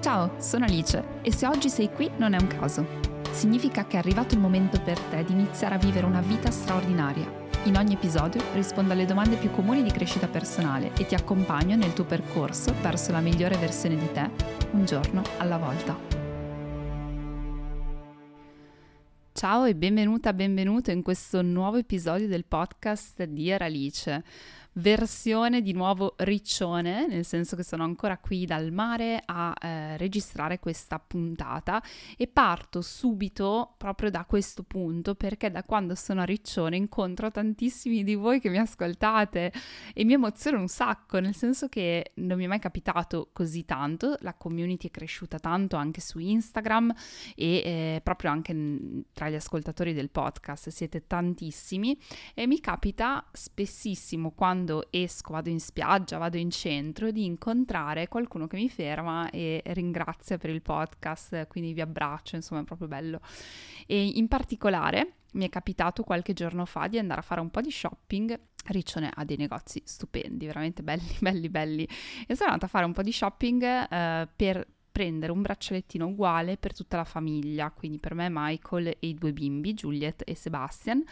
Ciao, sono Alice e se oggi sei qui non è un caso. Significa che è arrivato il momento per te di iniziare a vivere una vita straordinaria. In ogni episodio rispondo alle domande più comuni di crescita personale e ti accompagno nel tuo percorso verso la migliore versione di te, un giorno alla volta. Ciao e benvenuta, benvenuto in questo nuovo episodio del podcast di Alice versione di nuovo riccione, nel senso che sono ancora qui dal mare a eh, registrare questa puntata. E parto subito proprio da questo punto perché da quando sono a Riccione incontro tantissimi di voi che mi ascoltate e mi emoziona un sacco, nel senso che non mi è mai capitato così tanto, la community è cresciuta tanto anche su Instagram e eh, proprio anche tra gli ascoltatori del podcast siete tantissimi. E mi capita spessissimo quando quando esco, vado in spiaggia, vado in centro, di incontrare qualcuno che mi ferma e ringrazia per il podcast, quindi vi abbraccio, insomma è proprio bello. E in particolare mi è capitato qualche giorno fa di andare a fare un po' di shopping Riccione ha dei negozi stupendi, veramente belli, belli, belli. E sono andata a fare un po' di shopping eh, per prendere un braccialettino uguale per tutta la famiglia, quindi per me Michael e i due bimbi, Juliet e Sebastian,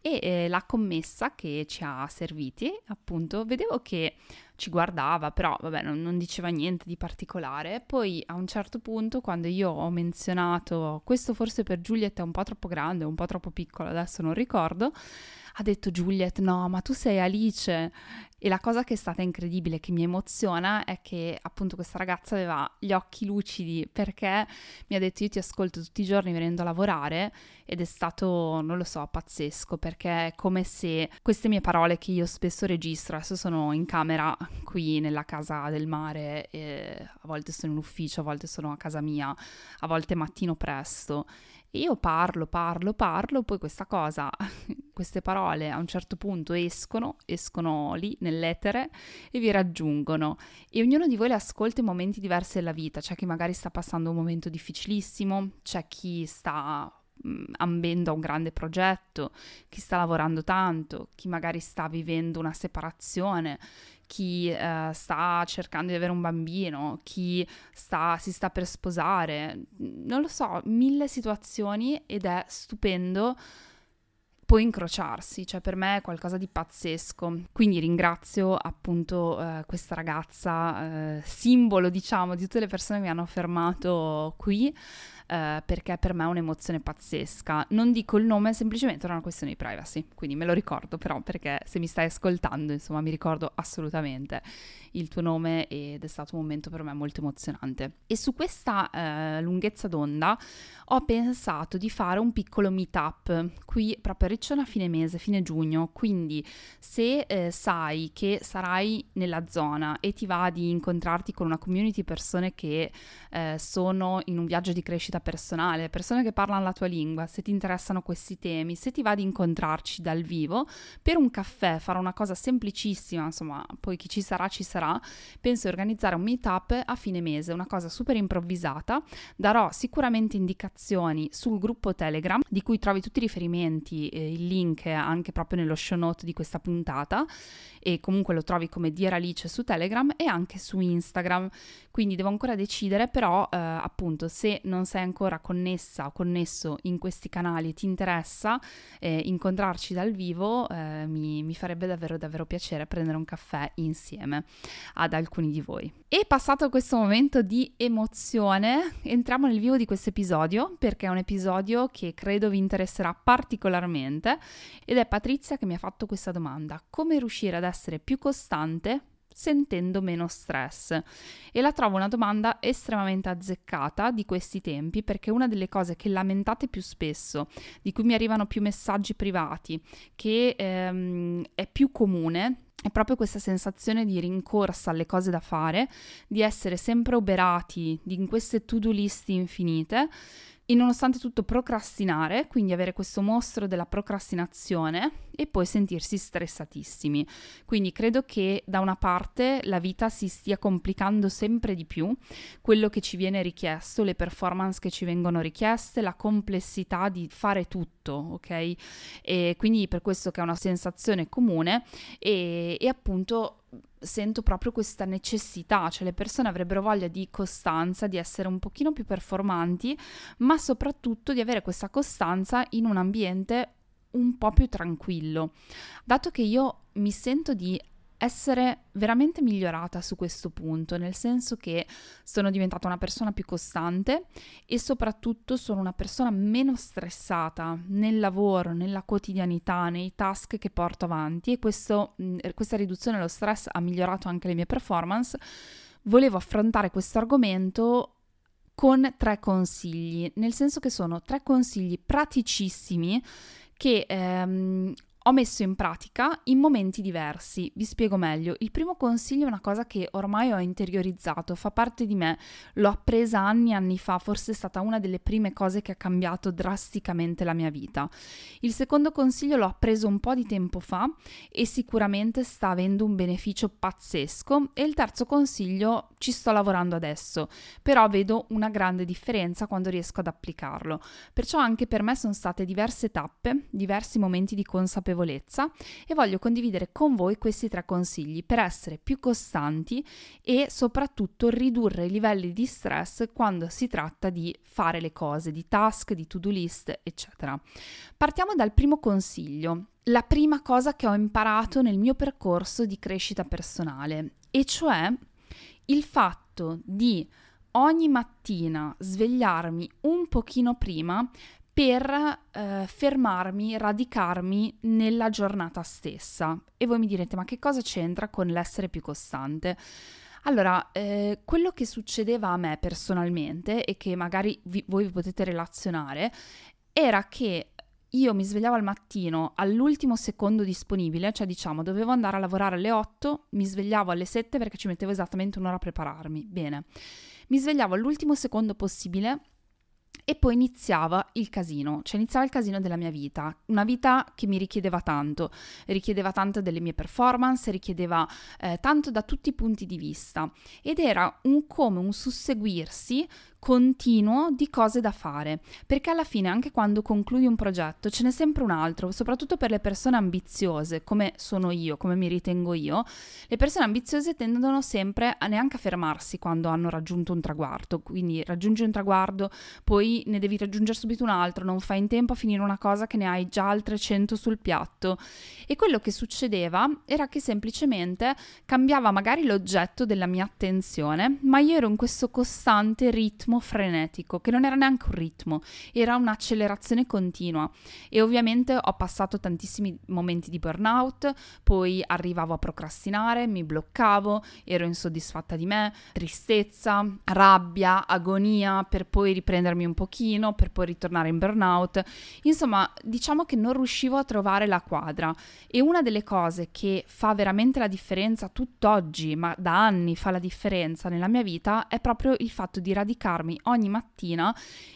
e eh, la commessa che ci ha serviti, appunto, vedevo che ci guardava, però vabbè, non, non, diceva niente di particolare. Poi a un certo punto, quando io ho menzionato questo forse per Juliet è un po' troppo grande, un po' troppo piccolo, adesso non ricordo, ha detto Juliet, no, ma tu sei Alice. E la cosa che è stata incredibile, che mi emoziona, è che appunto questa ragazza aveva gli occhi lucidi perché mi ha detto io ti ascolto tutti i giorni venendo a lavorare ed è stato, non lo so, pazzesco perché è come se queste mie parole che io spesso registro, adesso sono in camera qui nella casa del mare, a volte sono in ufficio, a volte sono a casa mia, a volte mattino presto io parlo, parlo, parlo, poi questa cosa, queste parole a un certo punto escono, escono lì nell'etere e vi raggiungono. E ognuno di voi le ascolta in momenti diversi della vita, c'è chi magari sta passando un momento difficilissimo, c'è chi sta ambendo a un grande progetto, chi sta lavorando tanto, chi magari sta vivendo una separazione, chi eh, sta cercando di avere un bambino, chi sta, si sta per sposare, non lo so, mille situazioni ed è stupendo poi incrociarsi, cioè per me è qualcosa di pazzesco. Quindi ringrazio appunto eh, questa ragazza, eh, simbolo diciamo di tutte le persone che mi hanno fermato qui eh, perché per me è un'emozione pazzesca. Non dico il nome, semplicemente era una questione di privacy, quindi me lo ricordo però perché se mi stai ascoltando, insomma, mi ricordo assolutamente il tuo nome ed è stato un momento per me molto emozionante. E su questa eh, lunghezza d'onda ho pensato di fare un piccolo meetup qui proprio a Riccione a fine mese, fine giugno, quindi se eh, sai che sarai nella zona e ti va di incontrarti con una community di persone che eh, sono in un viaggio di crescita personale, persone che parlano la tua lingua, se ti interessano questi temi, se ti va di incontrarci dal vivo per un caffè, fare una cosa semplicissima, insomma, poi chi ci sarà ci sarà, penso di organizzare un meetup a fine mese, una cosa super improvvisata, darò sicuramente indicazioni sul gruppo Telegram di cui trovi tutti i riferimenti, eh, il link anche proprio nello show note di questa puntata e comunque lo trovi come Dear Alice su Telegram e anche su Instagram, quindi devo ancora decidere, però eh, appunto se non sei ancora connessa o connesso in questi canali e ti interessa eh, incontrarci dal vivo, eh, mi, mi farebbe davvero davvero piacere prendere un caffè insieme ad alcuni di voi. E passato questo momento di emozione, entriamo nel vivo di questo episodio perché è un episodio che credo vi interesserà particolarmente ed è Patrizia che mi ha fatto questa domanda: come riuscire ad essere più costante sentendo meno stress? E la trovo una domanda estremamente azzeccata di questi tempi perché una delle cose che lamentate più spesso, di cui mi arrivano più messaggi privati, che ehm, è più comune è proprio questa sensazione di rincorsa alle cose da fare, di essere sempre oberati in queste to-do list infinite e nonostante tutto procrastinare, quindi avere questo mostro della procrastinazione e poi sentirsi stressatissimi. Quindi credo che da una parte la vita si stia complicando sempre di più, quello che ci viene richiesto, le performance che ci vengono richieste, la complessità di fare tutto, ok? E quindi per questo che è una sensazione comune e, e appunto sento proprio questa necessità, cioè le persone avrebbero voglia di costanza, di essere un pochino più performanti, ma soprattutto di avere questa costanza in un ambiente un po' più tranquillo. Dato che io mi sento di essere veramente migliorata su questo punto, nel senso che sono diventata una persona più costante e soprattutto sono una persona meno stressata nel lavoro, nella quotidianità, nei task che porto avanti e questo, questa riduzione dello stress ha migliorato anche le mie performance. Volevo affrontare questo argomento con tre consigli, nel senso che sono tre consigli praticissimi che ehm, ho messo in pratica in momenti diversi. Vi spiego meglio. Il primo consiglio è una cosa che ormai ho interiorizzato, fa parte di me, l'ho appresa anni e anni fa, forse è stata una delle prime cose che ha cambiato drasticamente la mia vita. Il secondo consiglio l'ho appreso un po' di tempo fa e sicuramente sta avendo un beneficio pazzesco e il terzo consiglio ci sto lavorando adesso, però vedo una grande differenza quando riesco ad applicarlo. Perciò anche per me sono state diverse tappe, diversi momenti di consapevolezza consapevolezza e voglio condividere con voi questi tre consigli per essere più costanti e soprattutto ridurre i livelli di stress quando si tratta di fare le cose, di task, di to-do list, eccetera. Partiamo dal primo consiglio, la prima cosa che ho imparato nel mio percorso di crescita personale, e cioè il fatto di ogni mattina svegliarmi un pochino prima per eh, fermarmi, radicarmi nella giornata stessa. E voi mi direte, ma che cosa c'entra con l'essere più costante? Allora, eh, quello che succedeva a me personalmente e che magari vi, voi vi potete relazionare era che io mi svegliavo al mattino all'ultimo secondo disponibile, cioè diciamo dovevo andare a lavorare alle 8, mi svegliavo alle 7 perché ci mettevo esattamente un'ora a prepararmi. Bene, mi svegliavo all'ultimo secondo possibile e poi iniziava il casino, cioè iniziava il casino della mia vita, una vita che mi richiedeva tanto, richiedeva tanto delle mie performance, richiedeva eh, tanto da tutti i punti di vista ed era un come un susseguirsi continuo di cose da fare, perché alla fine anche quando concludi un progetto ce n'è sempre un altro, soprattutto per le persone ambiziose, come sono io, come mi ritengo io, le persone ambiziose tendono sempre a neanche a fermarsi quando hanno raggiunto un traguardo, quindi raggiungi un traguardo, poi ne devi raggiungere subito un altro, non fai in tempo a finire una cosa che ne hai già altre 100 sul piatto. E quello che succedeva era che semplicemente cambiava magari l'oggetto della mia attenzione, ma io ero in questo costante ritmo frenetico, che non era neanche un ritmo, era un'accelerazione continua. E ovviamente ho passato tantissimi momenti di burnout, poi arrivavo a procrastinare, mi bloccavo, ero insoddisfatta di me, tristezza, rabbia, agonia, per poi riprendermi un pochino, per poi ritornare in burnout. Insomma, diciamo che non riuscivo a trovare la quadra. E una delle cose che fa veramente la differenza tutt'oggi, ma da anni fa la differenza nella mia vita, è proprio il fatto di radicarmi ogni mattina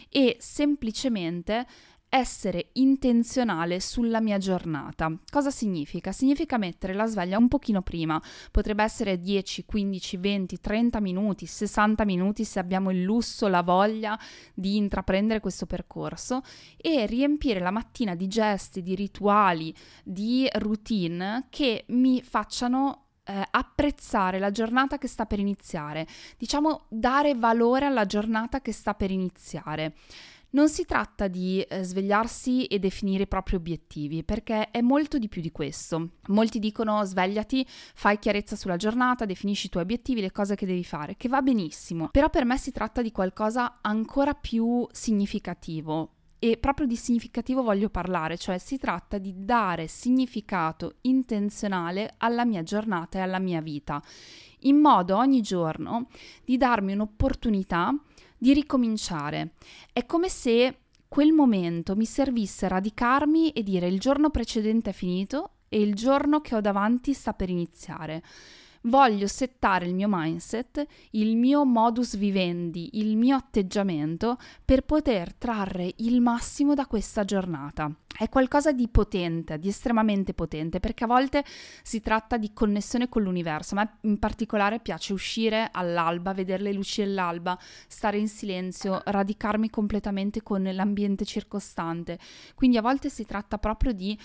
e semplicemente essere intenzionale sulla mia giornata. Cosa significa? Significa mettere la sveglia un pochino prima, potrebbe essere 10, 15, 20, 30 minuti, 60 minuti se abbiamo il lusso, la voglia di intraprendere questo percorso e riempire la mattina di gesti, di rituali, di routine che mi facciano eh, apprezzare la giornata che sta per iniziare, diciamo dare valore alla giornata che sta per iniziare. Non si tratta di eh, svegliarsi e definire i propri obiettivi, perché è molto di più di questo. Molti dicono svegliati, fai chiarezza sulla giornata, definisci i tuoi obiettivi, le cose che devi fare, che va benissimo. Però per me si tratta di qualcosa ancora più significativo, e proprio di significativo voglio parlare, cioè si tratta di dare significato intenzionale alla mia giornata e alla mia vita, in modo ogni giorno di darmi un'opportunità di ricominciare. È come se quel momento mi servisse a radicarmi e dire il giorno precedente è finito e il giorno che ho davanti sta per iniziare voglio settare il mio mindset, il mio modus vivendi, il mio atteggiamento per poter trarre il massimo da questa giornata. È qualcosa di potente, di estremamente potente, perché a volte si tratta di connessione con l'universo. A me in particolare piace uscire all'alba, vedere le luci dell'alba, stare in silenzio, radicarmi completamente con l'ambiente circostante. Quindi a volte si tratta proprio di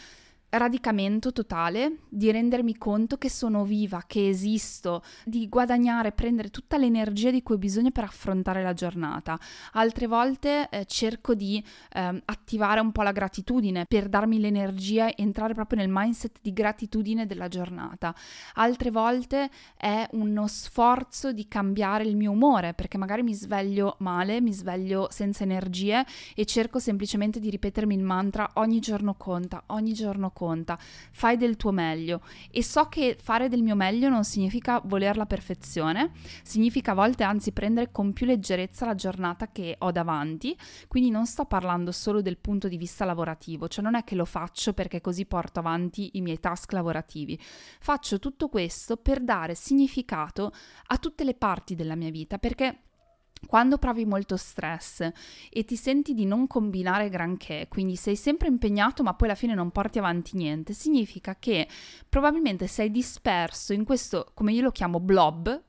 radicamento totale, di rendermi conto che sono viva, che esisto, di guadagnare, prendere tutta l'energia di cui ho bisogno per affrontare la giornata. Altre volte eh, cerco di eh, attivare un po' la gratitudine per darmi l'energia entrare proprio nel mindset di gratitudine della giornata. Altre volte è uno sforzo di cambiare il mio umore perché magari mi sveglio male, mi sveglio senza energie e cerco semplicemente di ripetermi il mantra ogni giorno conta, ogni giorno conta conta, fai del tuo meglio e so che fare del mio meglio non significa voler la perfezione, significa a volte anzi prendere con più leggerezza la giornata che ho davanti, quindi non sto parlando solo del punto di vista lavorativo, cioè non è che lo faccio perché così porto avanti i miei task lavorativi, faccio tutto questo per dare significato a tutte le parti della mia vita, perché quando provi molto stress e ti senti di non combinare granché, quindi sei sempre impegnato ma poi alla fine non porti avanti niente, significa che probabilmente sei disperso in questo, come io lo chiamo, blob,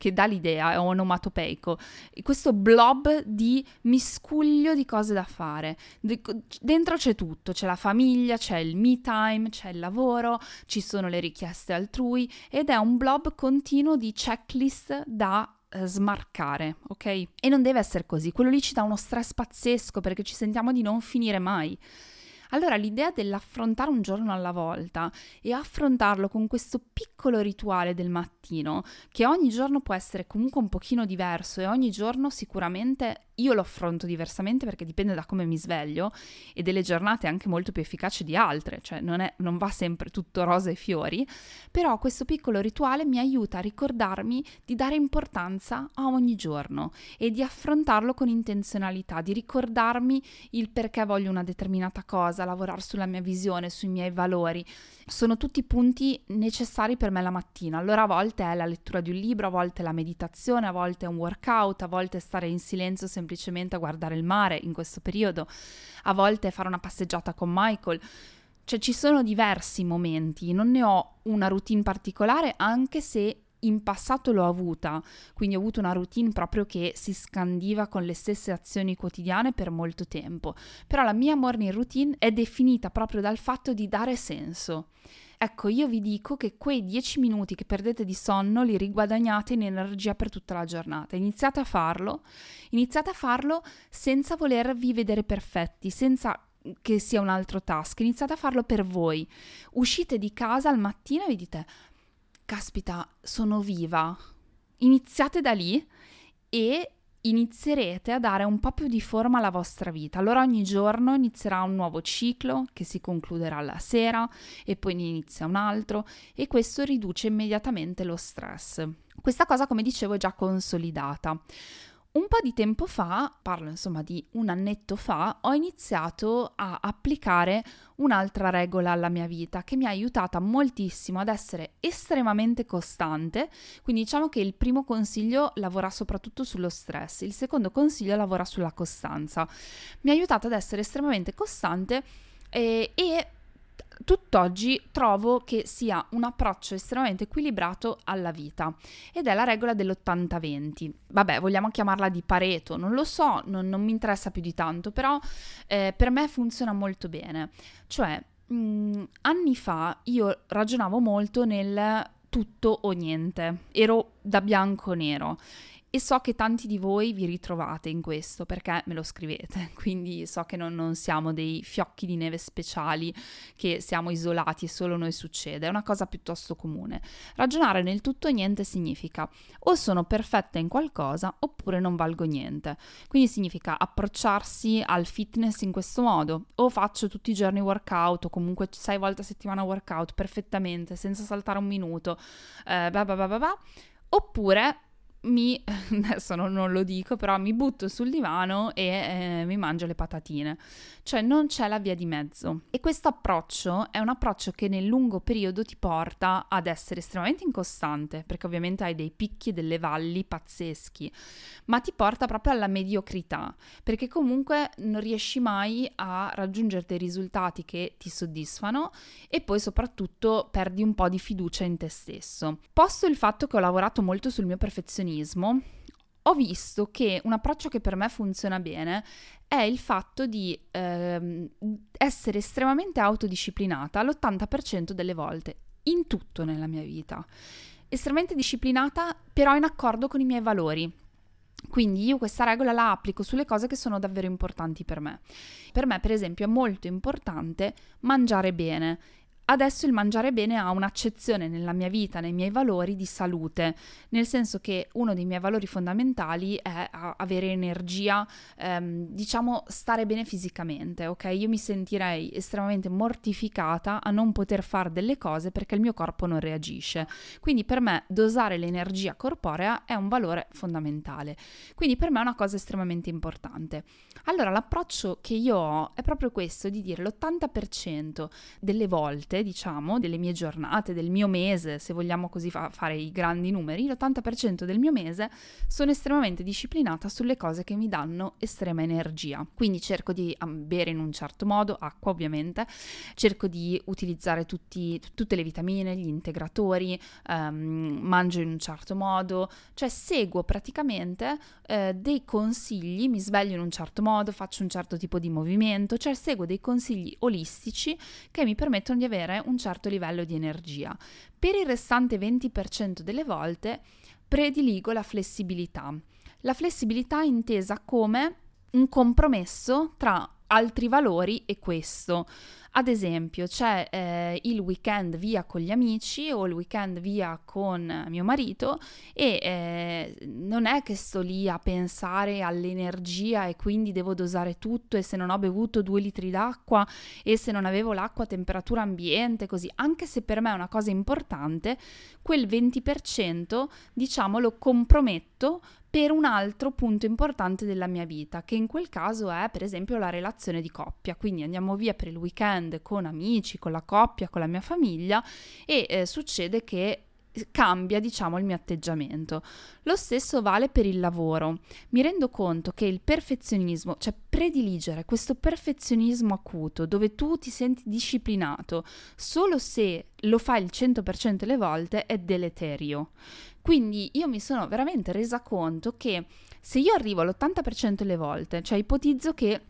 che dà l'idea, è onomatopeico, questo blob di miscuglio di cose da fare. dentro c'è tutto, c'è la famiglia, c'è il me time, c'è il lavoro, ci sono le richieste altrui ed è un blob continuo di checklist da smarcare, ok? E non deve essere così, quello lì ci dà uno stress pazzesco perché ci sentiamo di non finire mai. Allora l'idea dell'affrontare un giorno alla volta e affrontarlo con questo piccolo rituale del mattino, che ogni giorno può essere comunque un pochino diverso e ogni giorno sicuramente io lo affronto diversamente perché dipende da come mi sveglio e delle giornate anche molto più efficaci di altre, cioè non, è, non va sempre tutto rosa e fiori, però questo piccolo rituale mi aiuta a ricordarmi di dare importanza a ogni giorno e di affrontarlo con intenzionalità, di ricordarmi il perché voglio una determinata cosa, lavorare sulla mia visione, sui miei valori. Sono tutti punti necessari per me la mattina. Allora a volte è la lettura di un libro, a volte è la meditazione, a volte è un workout, a volte è stare in silenzio semplicemente a guardare il mare in questo periodo, a volte fare una passeggiata con Michael. Cioè ci sono diversi momenti, non ne ho una routine particolare anche se in passato l'ho avuta, quindi ho avuto una routine proprio che si scandiva con le stesse azioni quotidiane per molto tempo, però la mia morning routine è definita proprio dal fatto di dare senso. Ecco, io vi dico che quei 10 minuti che perdete di sonno li riguadagnate in energia per tutta la giornata. Iniziate a farlo, iniziate a farlo senza volervi vedere perfetti, senza che sia un altro task, iniziate a farlo per voi. Uscite di casa al mattino e vi dite, caspita, sono viva. Iniziate da lì e inizierete a dare un po' più di forma alla vostra vita. Allora ogni giorno inizierà un nuovo ciclo che si concluderà la sera e poi ne inizia un altro e questo riduce immediatamente lo stress. Questa cosa, come dicevo, è già consolidata. Un po' di tempo fa, parlo insomma di un annetto fa, ho iniziato a applicare un'altra regola alla mia vita che mi ha aiutata moltissimo ad essere estremamente costante. Quindi diciamo che il primo consiglio lavora soprattutto sullo stress, il secondo consiglio lavora sulla costanza. Mi ha aiutato ad essere estremamente costante e, eh, e tutt'oggi trovo che sia un approccio estremamente equilibrato alla vita ed è la regola dell'80-20. Vabbè, vogliamo chiamarla di Pareto, non lo so, non, non mi interessa più di tanto, però eh, per me funziona molto bene. Cioè, mh, mm, anni fa io ragionavo molto nel tutto o niente, ero da bianco nero e so che tanti di voi vi ritrovate in questo perché me lo scrivete, quindi so che non, non, siamo dei fiocchi di neve speciali, che siamo isolati e solo noi succede, è una cosa piuttosto comune. Ragionare nel tutto e niente significa o sono perfetta in qualcosa oppure non valgo niente. Quindi significa approcciarsi al fitness in questo modo, o faccio tutti i giorni workout o comunque sei volte a settimana workout perfettamente, senza saltare un minuto, eh, bah bah bah oppure mi, adesso non, non, lo dico, però mi butto sul divano e eh, mi mangio le patatine. Cioè non c'è la via di mezzo. E questo approccio è un approccio che nel lungo periodo ti porta ad essere estremamente incostante, perché ovviamente hai dei picchi e delle valli pazzeschi, ma ti porta proprio alla mediocrità, perché comunque non riesci mai a raggiungere dei risultati che ti soddisfano e poi soprattutto perdi un po' di fiducia in te stesso. Posto il fatto che ho lavorato molto sul mio perfezionismo, perfezionismo, ho visto che un approccio che per me funziona bene è il fatto di ehm, essere estremamente autodisciplinata l'80% delle volte, in tutto nella mia vita. Estremamente disciplinata, però in accordo con i miei valori. Quindi io questa regola la applico sulle cose che sono davvero importanti per me. Per me, per esempio, è molto importante mangiare bene adesso il mangiare bene ha un'accezione nella mia vita, nei miei valori di salute, nel senso che uno dei miei valori fondamentali è avere energia, ehm, diciamo stare bene fisicamente, ok? Io mi sentirei estremamente mortificata a non poter fare delle cose perché il mio corpo non reagisce. Quindi per me dosare l'energia corporea è un valore fondamentale. Quindi per me è una cosa estremamente importante. Allora l'approccio che io ho è proprio questo di dire l'80% delle volte diciamo, delle mie giornate, del mio mese, se vogliamo così fa- fare i grandi numeri, l'80% del mio mese sono estremamente disciplinata sulle cose che mi danno estrema energia. Quindi cerco di bere in un certo modo, acqua ovviamente, cerco di utilizzare tutti, tutte le vitamine, gli integratori, um, mangio in un certo modo, cioè seguo praticamente eh, dei consigli, mi sveglio in un certo modo, faccio un certo tipo di movimento, cioè seguo dei consigli olistici che mi permettono di avere avere un certo livello di energia. Per il restante 20% delle volte prediligo la flessibilità. La flessibilità intesa come un compromesso tra altri valori e questo. Ad esempio, c'è eh, il weekend via con gli amici o il weekend via con mio marito e eh, non è che sto lì a pensare all'energia e quindi devo dosare tutto e se non ho bevuto due litri d'acqua e se non avevo l'acqua a temperatura ambiente, così, anche se per me è una cosa importante, quel 20% diciamo lo comprometto per un altro punto importante della mia vita, che in quel caso è per esempio la relazione di coppia. Quindi andiamo via per il weekend con amici, con la coppia, con la mia famiglia e eh, succede che cambia, diciamo, il mio atteggiamento. Lo stesso vale per il lavoro. Mi rendo conto che il perfezionismo, cioè prediligere questo perfezionismo acuto dove tu ti senti disciplinato solo se lo fai il 100% delle volte è deleterio. Quindi io mi sono veramente resa conto che se io arrivo all'80% delle volte, cioè ipotizzo che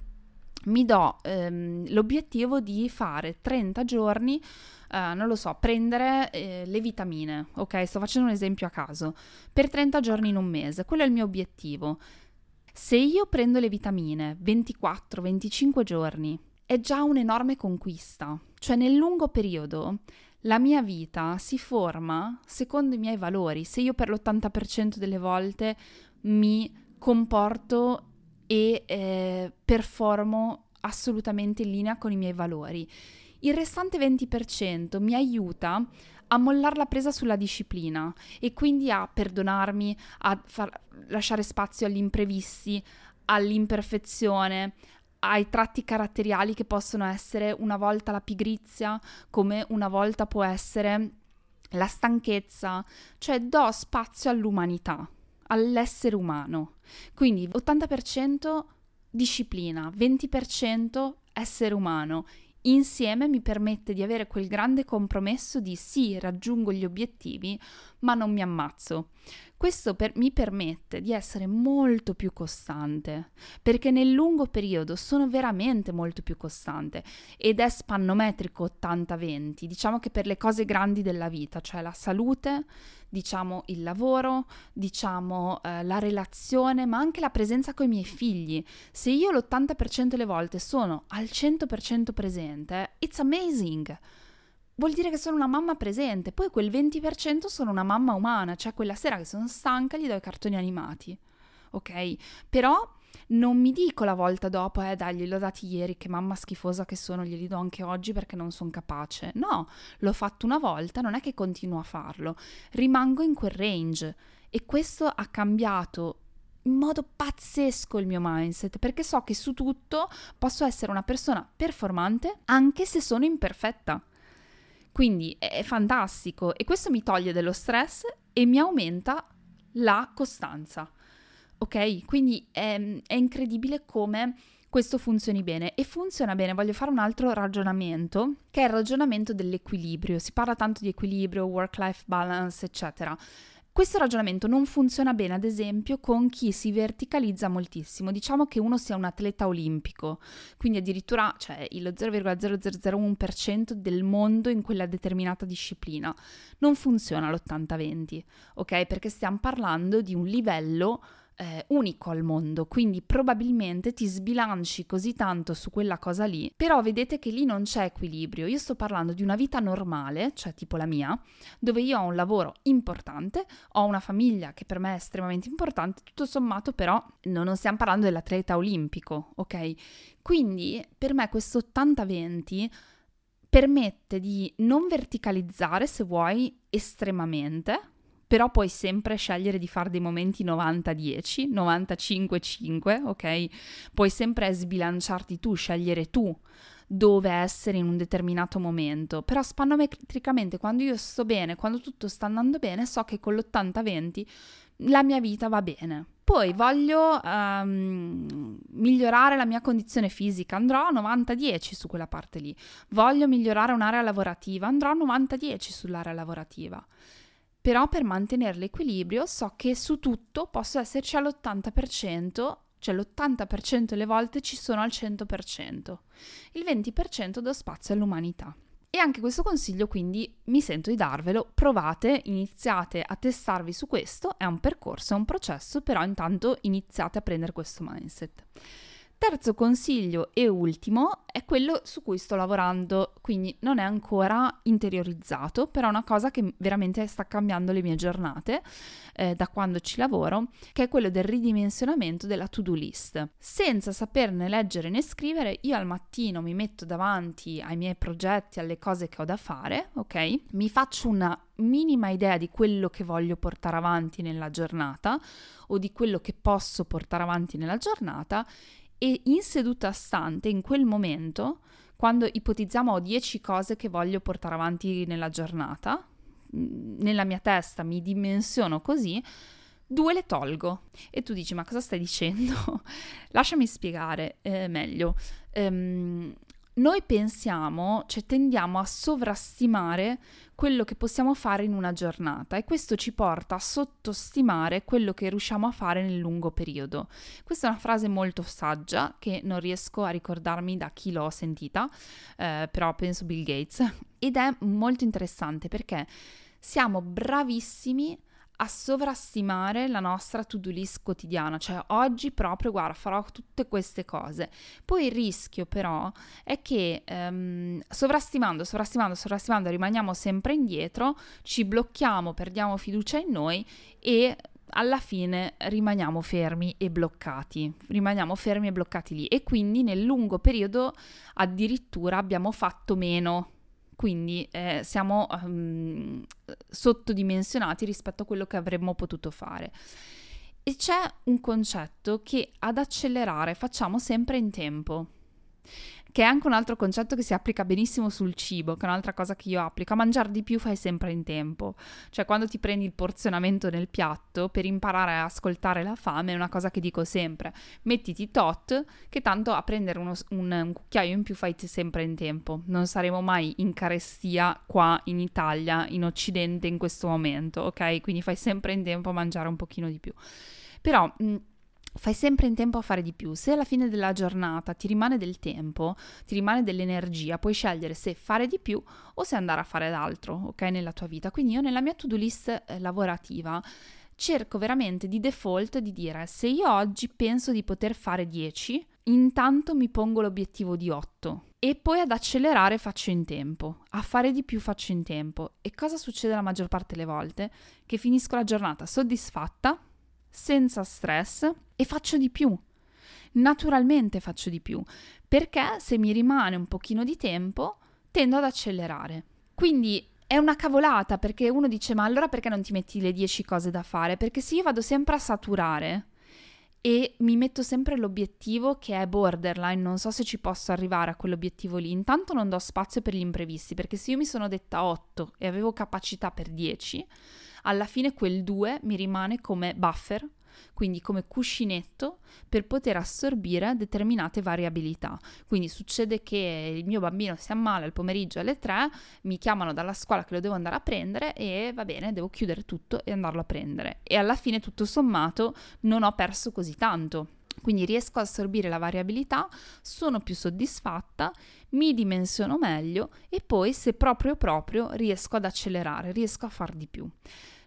mi do ehm, l'obiettivo di fare 30 giorni, eh, non lo so, prendere eh, le vitamine, ok? Sto facendo un esempio a caso, per 30 giorni in un mese, quello è il mio obiettivo. Se io prendo le vitamine 24-25 giorni, è già un'enorme conquista, cioè nel lungo periodo la mia vita si forma secondo i miei valori. Se io per l'80% delle volte mi comporto e eh, performo assolutamente in linea con i miei valori, il restante 20% mi aiuta a mollare la presa sulla disciplina e quindi a perdonarmi, a far, lasciare spazio agli imprevisti, all'imperfezione, ai tratti caratteriali che possono essere una volta la pigrizia, come una volta può essere la stanchezza, cioè do spazio all'umanità, all'essere umano. Quindi 80% disciplina, 20% essere umano. Insieme mi permette di avere quel grande compromesso di sì, raggiungo gli obiettivi, ma non mi ammazzo. Questo per, mi permette di essere molto più costante, perché nel lungo periodo sono veramente molto più costante ed è spannometrico 80-20, diciamo che per le cose grandi della vita, cioè la salute, diciamo il lavoro, diciamo eh, la relazione, ma anche la presenza con i miei figli. Se io l'80% delle volte sono al 100% presente, it's amazing vuol dire che sono una mamma presente. Poi quel 20% sono una mamma umana, cioè quella sera che sono stanca gli do i cartoni animati. Ok? Però non mi dico la volta dopo, eh dai, gliel'ho dati ieri, che mamma schifosa che sono, glieli do anche oggi perché non sono capace. No, l'ho fatto una volta, non è che continuo a farlo. Rimango in quel range. E questo ha cambiato in modo pazzesco il mio mindset perché so che su tutto posso essere una persona performante anche se sono imperfetta. Quindi è, fantastico e questo mi toglie dello stress e mi aumenta la costanza. Ok? Quindi è, è incredibile come questo funzioni bene e funziona bene. Voglio fare un altro ragionamento, che è il ragionamento dell'equilibrio. Si parla tanto di equilibrio, work-life balance, eccetera. Questo ragionamento non funziona bene, ad esempio, con chi si verticalizza moltissimo. Diciamo che uno sia un atleta olimpico, quindi addirittura cioè, il 0,0001% del mondo in quella determinata disciplina. Non funziona l'80-20, ok? Perché stiamo parlando di un livello eh, unico al mondo, quindi probabilmente ti sbilanci così tanto su quella cosa lì, però vedete che lì non c'è equilibrio. Io sto parlando di una vita normale, cioè tipo la mia, dove io ho un lavoro importante, ho una famiglia che per me è estremamente importante, tutto sommato però non stiamo parlando dell'atleta olimpico, ok? Quindi per me questo 80-20 permette di non verticalizzare se vuoi estremamente, però puoi sempre scegliere di fare dei momenti 90-10, 95-5, ok? Puoi sempre sbilanciarti tu, scegliere tu dove essere in un determinato momento, però spannometricamente quando io sto bene, quando tutto sta andando bene, so che con l'80-20 la mia vita va bene. Poi voglio um, migliorare la mia condizione fisica, andrò a 90-10 su quella parte lì. Voglio migliorare un'area lavorativa, andrò a 90-10 sull'area lavorativa. Però per mantenere l'equilibrio so che su tutto posso esserci all'80%, cioè l'80% delle volte ci sono al 100%. Il 20% do spazio all'umanità. E anche questo consiglio quindi mi sento di darvelo, provate, iniziate a testarvi su questo, è un percorso, è un processo, però intanto iniziate a prendere questo mindset. Terzo consiglio e ultimo è quello su cui sto lavorando, quindi non è ancora interiorizzato, però è una cosa che veramente sta cambiando le mie giornate eh, da quando ci lavoro, che è quello del ridimensionamento della to-do list. Senza saperne leggere né scrivere, io al mattino mi metto davanti ai miei progetti, alle cose che ho da fare, ok? Mi faccio una minima idea di quello che voglio portare avanti nella giornata o di quello che posso portare avanti nella giornata e in seduta stante, in quel momento, quando ipotizziamo ho 10 cose che voglio portare avanti nella giornata, mm, nella mia testa mi dimensiono così, due le tolgo. E tu dici, ma cosa stai dicendo? Lasciami spiegare eh, meglio. Um, noi pensiamo, cioè tendiamo a sovrastimare quello che possiamo fare in una giornata e questo ci porta a sottostimare quello che riusciamo a fare nel lungo periodo. Questa è una frase molto saggia che non riesco a ricordarmi da chi l'ho sentita, eh, però penso Bill Gates, ed è molto interessante perché siamo bravissimi a sovrastimare la nostra to-do list quotidiana, cioè oggi proprio, guarda, farò tutte queste cose. Poi il rischio però è che um, sovrastimando, sovrastimando, sovrastimando rimaniamo sempre indietro, ci blocchiamo, perdiamo fiducia in noi e alla fine rimaniamo fermi e bloccati, rimaniamo fermi e bloccati lì. E quindi nel lungo periodo addirittura abbiamo fatto meno quindi eh, siamo um, sottodimensionati rispetto a quello che avremmo potuto fare. E c'è un concetto che ad accelerare facciamo sempre in tempo che è anche un altro concetto che si applica benissimo sul cibo, che è un'altra cosa che io applico. A mangiare di più fai sempre in tempo. Cioè, quando ti prendi il porzionamento nel piatto, per imparare a ascoltare la fame, è una cosa che dico sempre. Mettiti tot, che tanto a prendere uno, un, un cucchiaio in più fai sempre in tempo. Non saremo mai in carestia qua in Italia, in Occidente, in questo momento, ok? Quindi fai sempre in tempo a mangiare un pochino di più. Però... Mh, fai sempre in tempo a fare di più. Se alla fine della giornata ti rimane del tempo, ti rimane dell'energia, puoi scegliere se fare di più o se andare a fare d'altro, ok, nella tua vita. Quindi io nella mia to-do list eh, lavorativa cerco veramente di default di dire se io oggi penso di poter fare 10, intanto mi pongo l'obiettivo di 8 e poi ad accelerare faccio in tempo, a fare di più faccio in tempo. E cosa succede la maggior parte delle volte? Che finisco la giornata soddisfatta, senza stress e faccio di più. Naturalmente faccio di più, perché se mi rimane un pochino di tempo tendo ad accelerare. Quindi è una cavolata perché uno dice ma allora perché non ti metti le 10 cose da fare? Perché se io vado sempre a saturare e mi metto sempre l'obiettivo che è borderline, non so se ci posso arrivare a quell'obiettivo lì, intanto non do spazio per gli imprevisti perché se io mi sono detta 8 e avevo capacità per 10, alla fine quel 2 mi rimane come buffer quindi come cuscinetto per poter assorbire determinate variabilità. Quindi succede che il mio bambino si ammala il pomeriggio alle 3, mi chiamano dalla scuola che lo devo andare a prendere e va bene, devo chiudere tutto e andarlo a prendere. E alla fine tutto sommato non ho perso così tanto quindi riesco a assorbire la variabilità, sono più soddisfatta, mi dimensiono meglio e poi se proprio proprio riesco ad accelerare, riesco a far di più.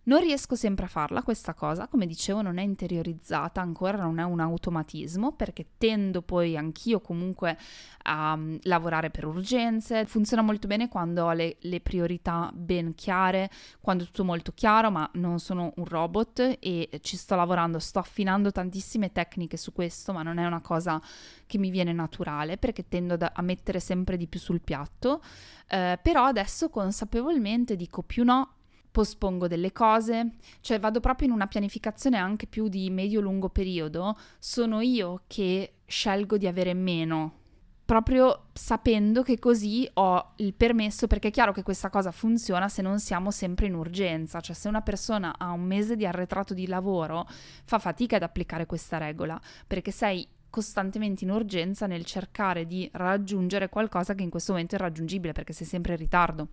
Non riesco sempre a farla questa cosa, come dicevo non è interiorizzata ancora, non è un automatismo perché tendo poi anch'io comunque a um, lavorare per urgenze, funziona molto bene quando ho le, le, priorità ben chiare, quando è tutto molto chiaro ma non sono un robot e ci sto lavorando, sto affinando tantissime tecniche su questo ma non è una cosa che mi viene naturale perché tendo a mettere sempre di più sul piatto, eh, però adesso consapevolmente dico più no pospongo delle cose, cioè vado proprio in una pianificazione anche più di medio-lungo periodo, sono io che scelgo di avere meno, proprio sapendo che così ho il permesso, perché è chiaro che questa cosa funziona se non siamo sempre in urgenza, cioè se una persona ha un mese di arretrato di lavoro fa fatica ad applicare questa regola, perché sei costantemente in urgenza nel cercare di raggiungere qualcosa che in questo momento è irraggiungibile perché sei sempre in ritardo.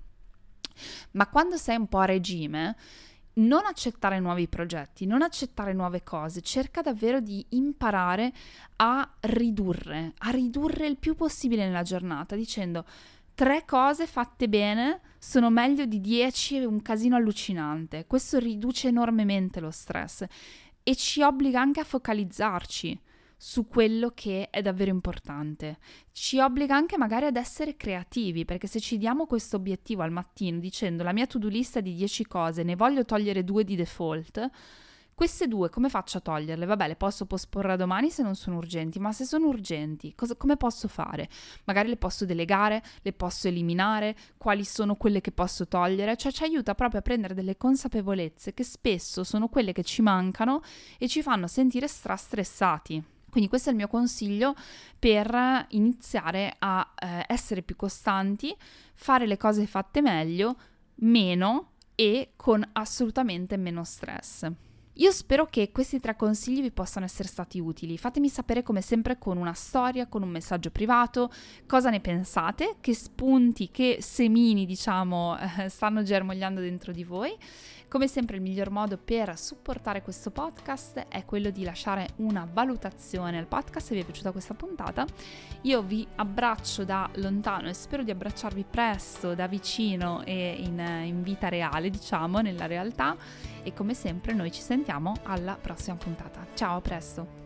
Ma quando sei un po' a regime, non accettare nuovi progetti, non accettare nuove cose, cerca davvero di imparare a ridurre, a ridurre il più possibile nella giornata, dicendo tre cose fatte bene sono meglio di dieci e un casino allucinante. Questo riduce enormemente lo stress e ci obbliga anche a focalizzarci su quello che è davvero importante. Ci obbliga anche magari ad essere creativi, perché se ci diamo questo obiettivo al mattino dicendo la mia to-do list è di 10 cose, ne voglio togliere due di default, queste due come faccio a toglierle? Vabbè, le posso posporre a domani se non sono urgenti, ma se sono urgenti, cosa, come posso fare? Magari le posso delegare, le posso eliminare, quali sono quelle che posso togliere? Cioè ci aiuta proprio a prendere delle consapevolezze che spesso sono quelle che ci mancano e ci fanno sentire strastressati. Quindi questo è il mio consiglio per iniziare a eh, essere più costanti, fare le cose fatte meglio, meno e con assolutamente meno stress. Io spero che questi tre consigli vi possano essere stati utili. Fatemi sapere come sempre con una storia, con un messaggio privato, cosa ne pensate, che spunti, che semini, diciamo, stanno germogliando dentro di voi. Come sempre il miglior modo per supportare questo podcast è quello di lasciare una valutazione al podcast se vi è piaciuta questa puntata. Io vi abbraccio da lontano e spero di abbracciarvi presto, da vicino e in, in vita reale, diciamo, nella realtà. E come sempre noi ci sentiamo alla prossima puntata. Ciao, a presto!